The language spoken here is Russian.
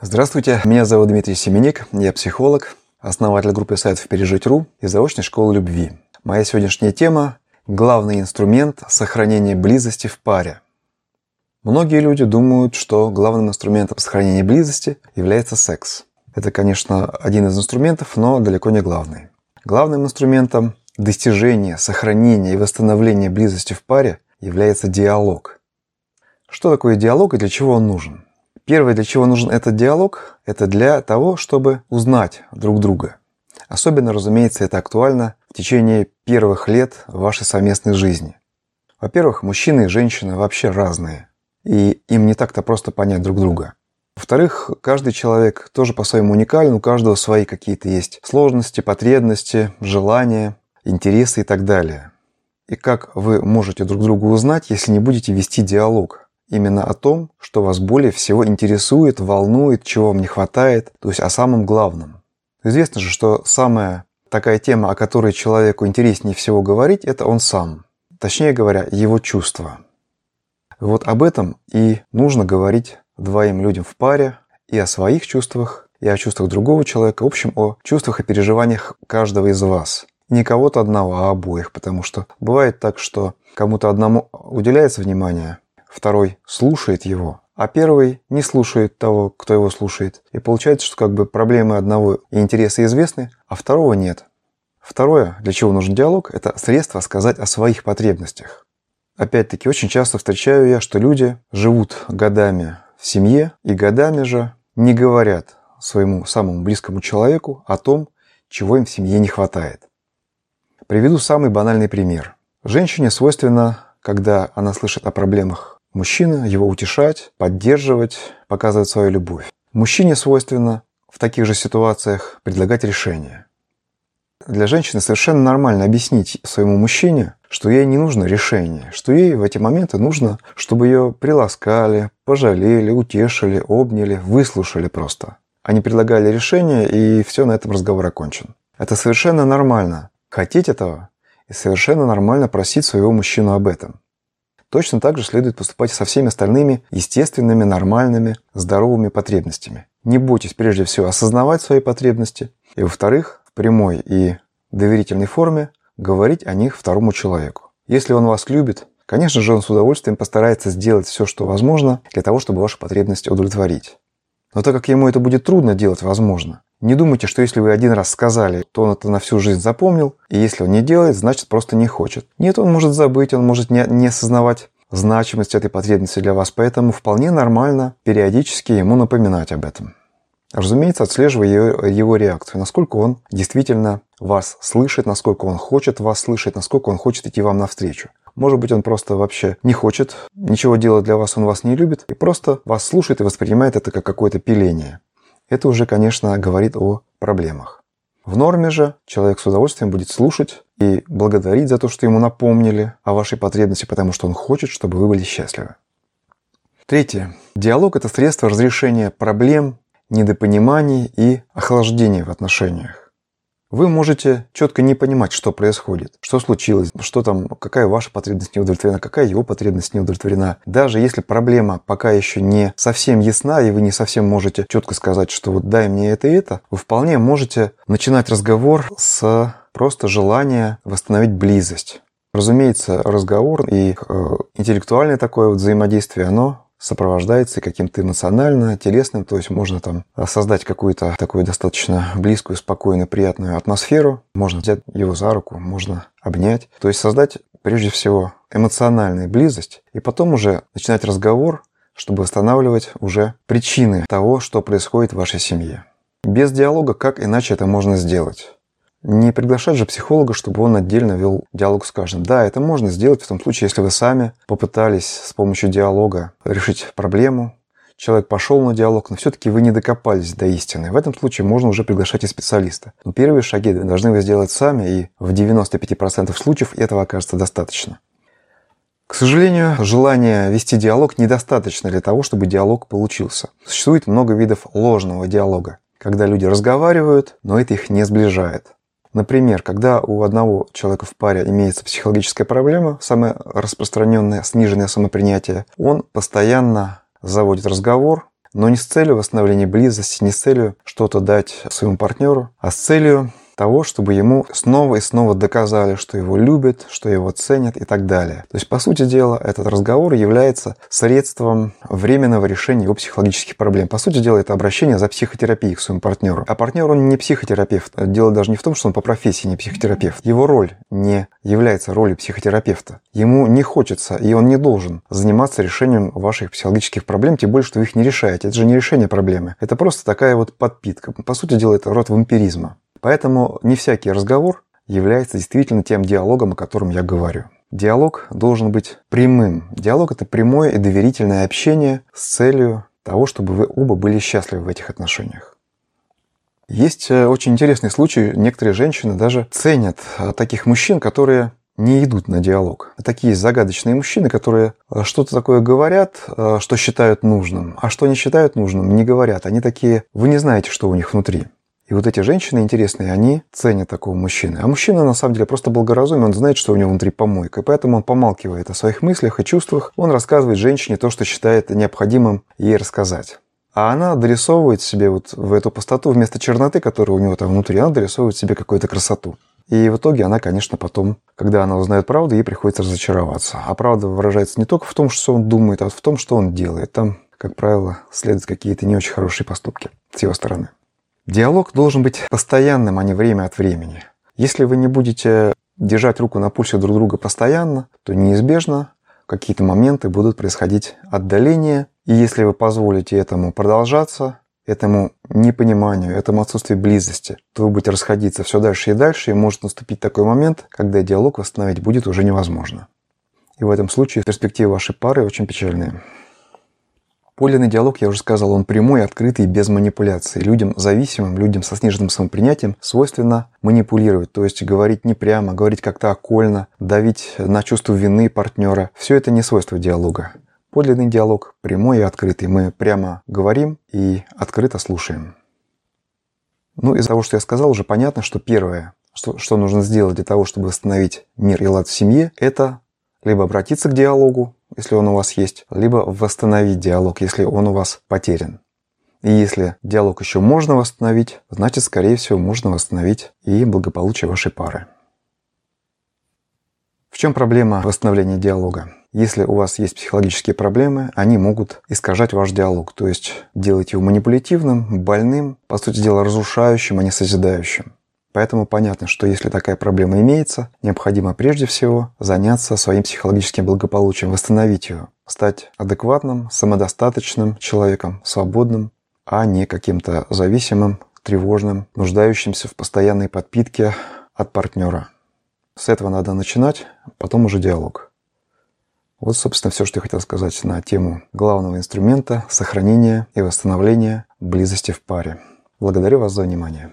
Здравствуйте, меня зовут Дмитрий Семеник, я психолог, основатель группы сайтов «Пережить.ру» и заочной школы любви. Моя сегодняшняя тема – главный инструмент сохранения близости в паре. Многие люди думают, что главным инструментом сохранения близости является секс. Это, конечно, один из инструментов, но далеко не главный. Главным инструментом достижения, сохранения и восстановления близости в паре является диалог. Что такое диалог и для чего он нужен? Первое, для чего нужен этот диалог, это для того, чтобы узнать друг друга. Особенно, разумеется, это актуально в течение первых лет вашей совместной жизни. Во-первых, мужчины и женщины вообще разные, и им не так-то просто понять друг друга. Во-вторых, каждый человек тоже по-своему уникален, у каждого свои какие-то есть сложности, потребности, желания, интересы и так далее. И как вы можете друг друга узнать, если не будете вести диалог? Именно о том, что вас более всего интересует, волнует, чего вам не хватает, то есть о самом главном. Известно же, что самая такая тема, о которой человеку интереснее всего говорить, это он сам. Точнее говоря, его чувства. Вот об этом и нужно говорить двоим людям в паре, и о своих чувствах, и о чувствах другого человека, в общем, о чувствах и переживаниях каждого из вас. Не кого-то одного, а обоих, потому что бывает так, что кому-то одному уделяется внимание, второй слушает его, а первый не слушает того, кто его слушает. И получается, что как бы проблемы одного и интересы известны, а второго нет. Второе, для чего нужен диалог, это средство сказать о своих потребностях. Опять-таки, очень часто встречаю я, что люди живут годами в семье и годами же не говорят своему самому близкому человеку о том, чего им в семье не хватает. Приведу самый банальный пример. Женщине свойственно, когда она слышит о проблемах Мужчина его утешать, поддерживать, показывать свою любовь. Мужчине свойственно в таких же ситуациях предлагать решение. Для женщины совершенно нормально объяснить своему мужчине, что ей не нужно решение, что ей в эти моменты нужно, чтобы ее приласкали, пожалели, утешили, обняли, выслушали просто. Они предлагали решение, и все, на этом разговор окончен. Это совершенно нормально. Хотеть этого и совершенно нормально просить своего мужчину об этом. Точно так же следует поступать со всеми остальными естественными, нормальными, здоровыми потребностями. Не бойтесь прежде всего осознавать свои потребности, и во-вторых, в прямой и доверительной форме говорить о них второму человеку. Если он вас любит, конечно же, он с удовольствием постарается сделать все, что возможно, для того, чтобы ваши потребности удовлетворить. Но так как ему это будет трудно делать, возможно, не думайте, что если вы один раз сказали, то он это на всю жизнь запомнил, и если он не делает, значит просто не хочет. Нет, он может забыть, он может не, не осознавать значимость этой потребности для вас, поэтому вполне нормально периодически ему напоминать об этом. Разумеется, отслеживая его, его реакцию, насколько он действительно вас слышит, насколько он хочет вас слышать, насколько он хочет идти вам навстречу. Может быть, он просто вообще не хочет ничего делать для вас, он вас не любит, и просто вас слушает и воспринимает это как какое-то пиление. Это уже, конечно, говорит о проблемах. В норме же человек с удовольствием будет слушать и благодарить за то, что ему напомнили о вашей потребности, потому что он хочет, чтобы вы были счастливы. Третье. Диалог – это средство разрешения проблем, недопониманий и охлаждения в отношениях. Вы можете четко не понимать, что происходит, что случилось, что там, какая ваша потребность не удовлетворена, какая его потребность не удовлетворена. Даже если проблема пока еще не совсем ясна, и вы не совсем можете четко сказать, что вот дай мне это и это, вы вполне можете начинать разговор с просто желания восстановить близость. Разумеется, разговор и э, интеллектуальное такое вот взаимодействие, оно сопровождается каким-то эмоционально, телесным, то есть можно там создать какую-то такую достаточно близкую, спокойную, приятную атмосферу, можно взять его за руку, можно обнять, то есть создать прежде всего эмоциональную близость, и потом уже начинать разговор, чтобы восстанавливать уже причины того, что происходит в вашей семье. Без диалога как иначе это можно сделать? Не приглашать же психолога, чтобы он отдельно вел диалог с каждым. Да, это можно сделать в том случае, если вы сами попытались с помощью диалога решить проблему, человек пошел на диалог, но все-таки вы не докопались до истины. В этом случае можно уже приглашать и специалиста. Но первые шаги должны вы сделать сами, и в 95% случаев этого окажется достаточно. К сожалению, желание вести диалог недостаточно для того, чтобы диалог получился. Существует много видов ложного диалога, когда люди разговаривают, но это их не сближает. Например, когда у одного человека в паре имеется психологическая проблема, самая распространенная сниженное самопринятие, он постоянно заводит разговор но не с целью восстановления близости, не с целью что-то дать своему партнеру, а с целью того, чтобы ему снова и снова доказали, что его любят, что его ценят и так далее. То есть, по сути дела, этот разговор является средством временного решения его психологических проблем. По сути дела, это обращение за психотерапией к своему партнеру. А партнер, он не психотерапевт. Дело даже не в том, что он по профессии не психотерапевт. Его роль не является ролью психотерапевта. Ему не хочется, и он не должен заниматься решением ваших психологических проблем, тем более, что вы их не решаете. Это же не решение проблемы. Это просто такая вот подпитка. По сути дела, это род вампиризма. Поэтому не всякий разговор является действительно тем диалогом, о котором я говорю. Диалог должен быть прямым. Диалог – это прямое и доверительное общение с целью того, чтобы вы оба были счастливы в этих отношениях. Есть э, очень интересный случай. Некоторые женщины даже ценят э, таких мужчин, которые не идут на диалог. Такие загадочные мужчины, которые э, что-то такое говорят, что считают нужным, а что не считают нужным, не говорят. Они такие, вы не знаете, что у них внутри. И вот эти женщины интересные, они ценят такого мужчины. А мужчина, на самом деле, просто благоразумен, он знает, что у него внутри помойка. И поэтому он помалкивает о своих мыслях и чувствах. Он рассказывает женщине то, что считает необходимым ей рассказать. А она дорисовывает себе вот в эту пустоту, вместо черноты, которая у него там внутри, она дорисовывает себе какую-то красоту. И в итоге она, конечно, потом, когда она узнает правду, ей приходится разочароваться. А правда выражается не только в том, что он думает, а в том, что он делает. Там, как правило, следуют какие-то не очень хорошие поступки с его стороны. Диалог должен быть постоянным, а не время от времени. Если вы не будете держать руку на пульсе друг друга постоянно, то неизбежно какие-то моменты будут происходить отдаления. И если вы позволите этому продолжаться, этому непониманию, этому отсутствию близости, то вы будете расходиться все дальше и дальше, и может наступить такой момент, когда диалог восстановить будет уже невозможно. И в этом случае перспективы вашей пары очень печальные. Подлинный диалог, я уже сказал, он прямой, открытый, без манипуляций. Людям зависимым, людям со сниженным самопринятием свойственно манипулировать, то есть говорить не прямо, говорить как-то окольно, давить на чувство вины партнера. Все это не свойство диалога. Подлинный диалог прямой и открытый. Мы прямо говорим и открыто слушаем. Ну, из того, что я сказал, уже понятно, что первое, что, что нужно сделать для того, чтобы восстановить мир и лад в семье, это либо обратиться к диалогу, если он у вас есть, либо восстановить диалог, если он у вас потерян. И если диалог еще можно восстановить, значит, скорее всего, можно восстановить и благополучие вашей пары. В чем проблема восстановления диалога? Если у вас есть психологические проблемы, они могут искажать ваш диалог, то есть делать его манипулятивным, больным, по сути дела разрушающим, а не созидающим. Поэтому понятно, что если такая проблема имеется, необходимо прежде всего заняться своим психологическим благополучием, восстановить его, стать адекватным, самодостаточным человеком, свободным, а не каким-то зависимым, тревожным, нуждающимся в постоянной подпитке от партнера. С этого надо начинать, потом уже диалог. Вот, собственно, все, что я хотел сказать на тему главного инструмента сохранения и восстановления близости в паре. Благодарю вас за внимание.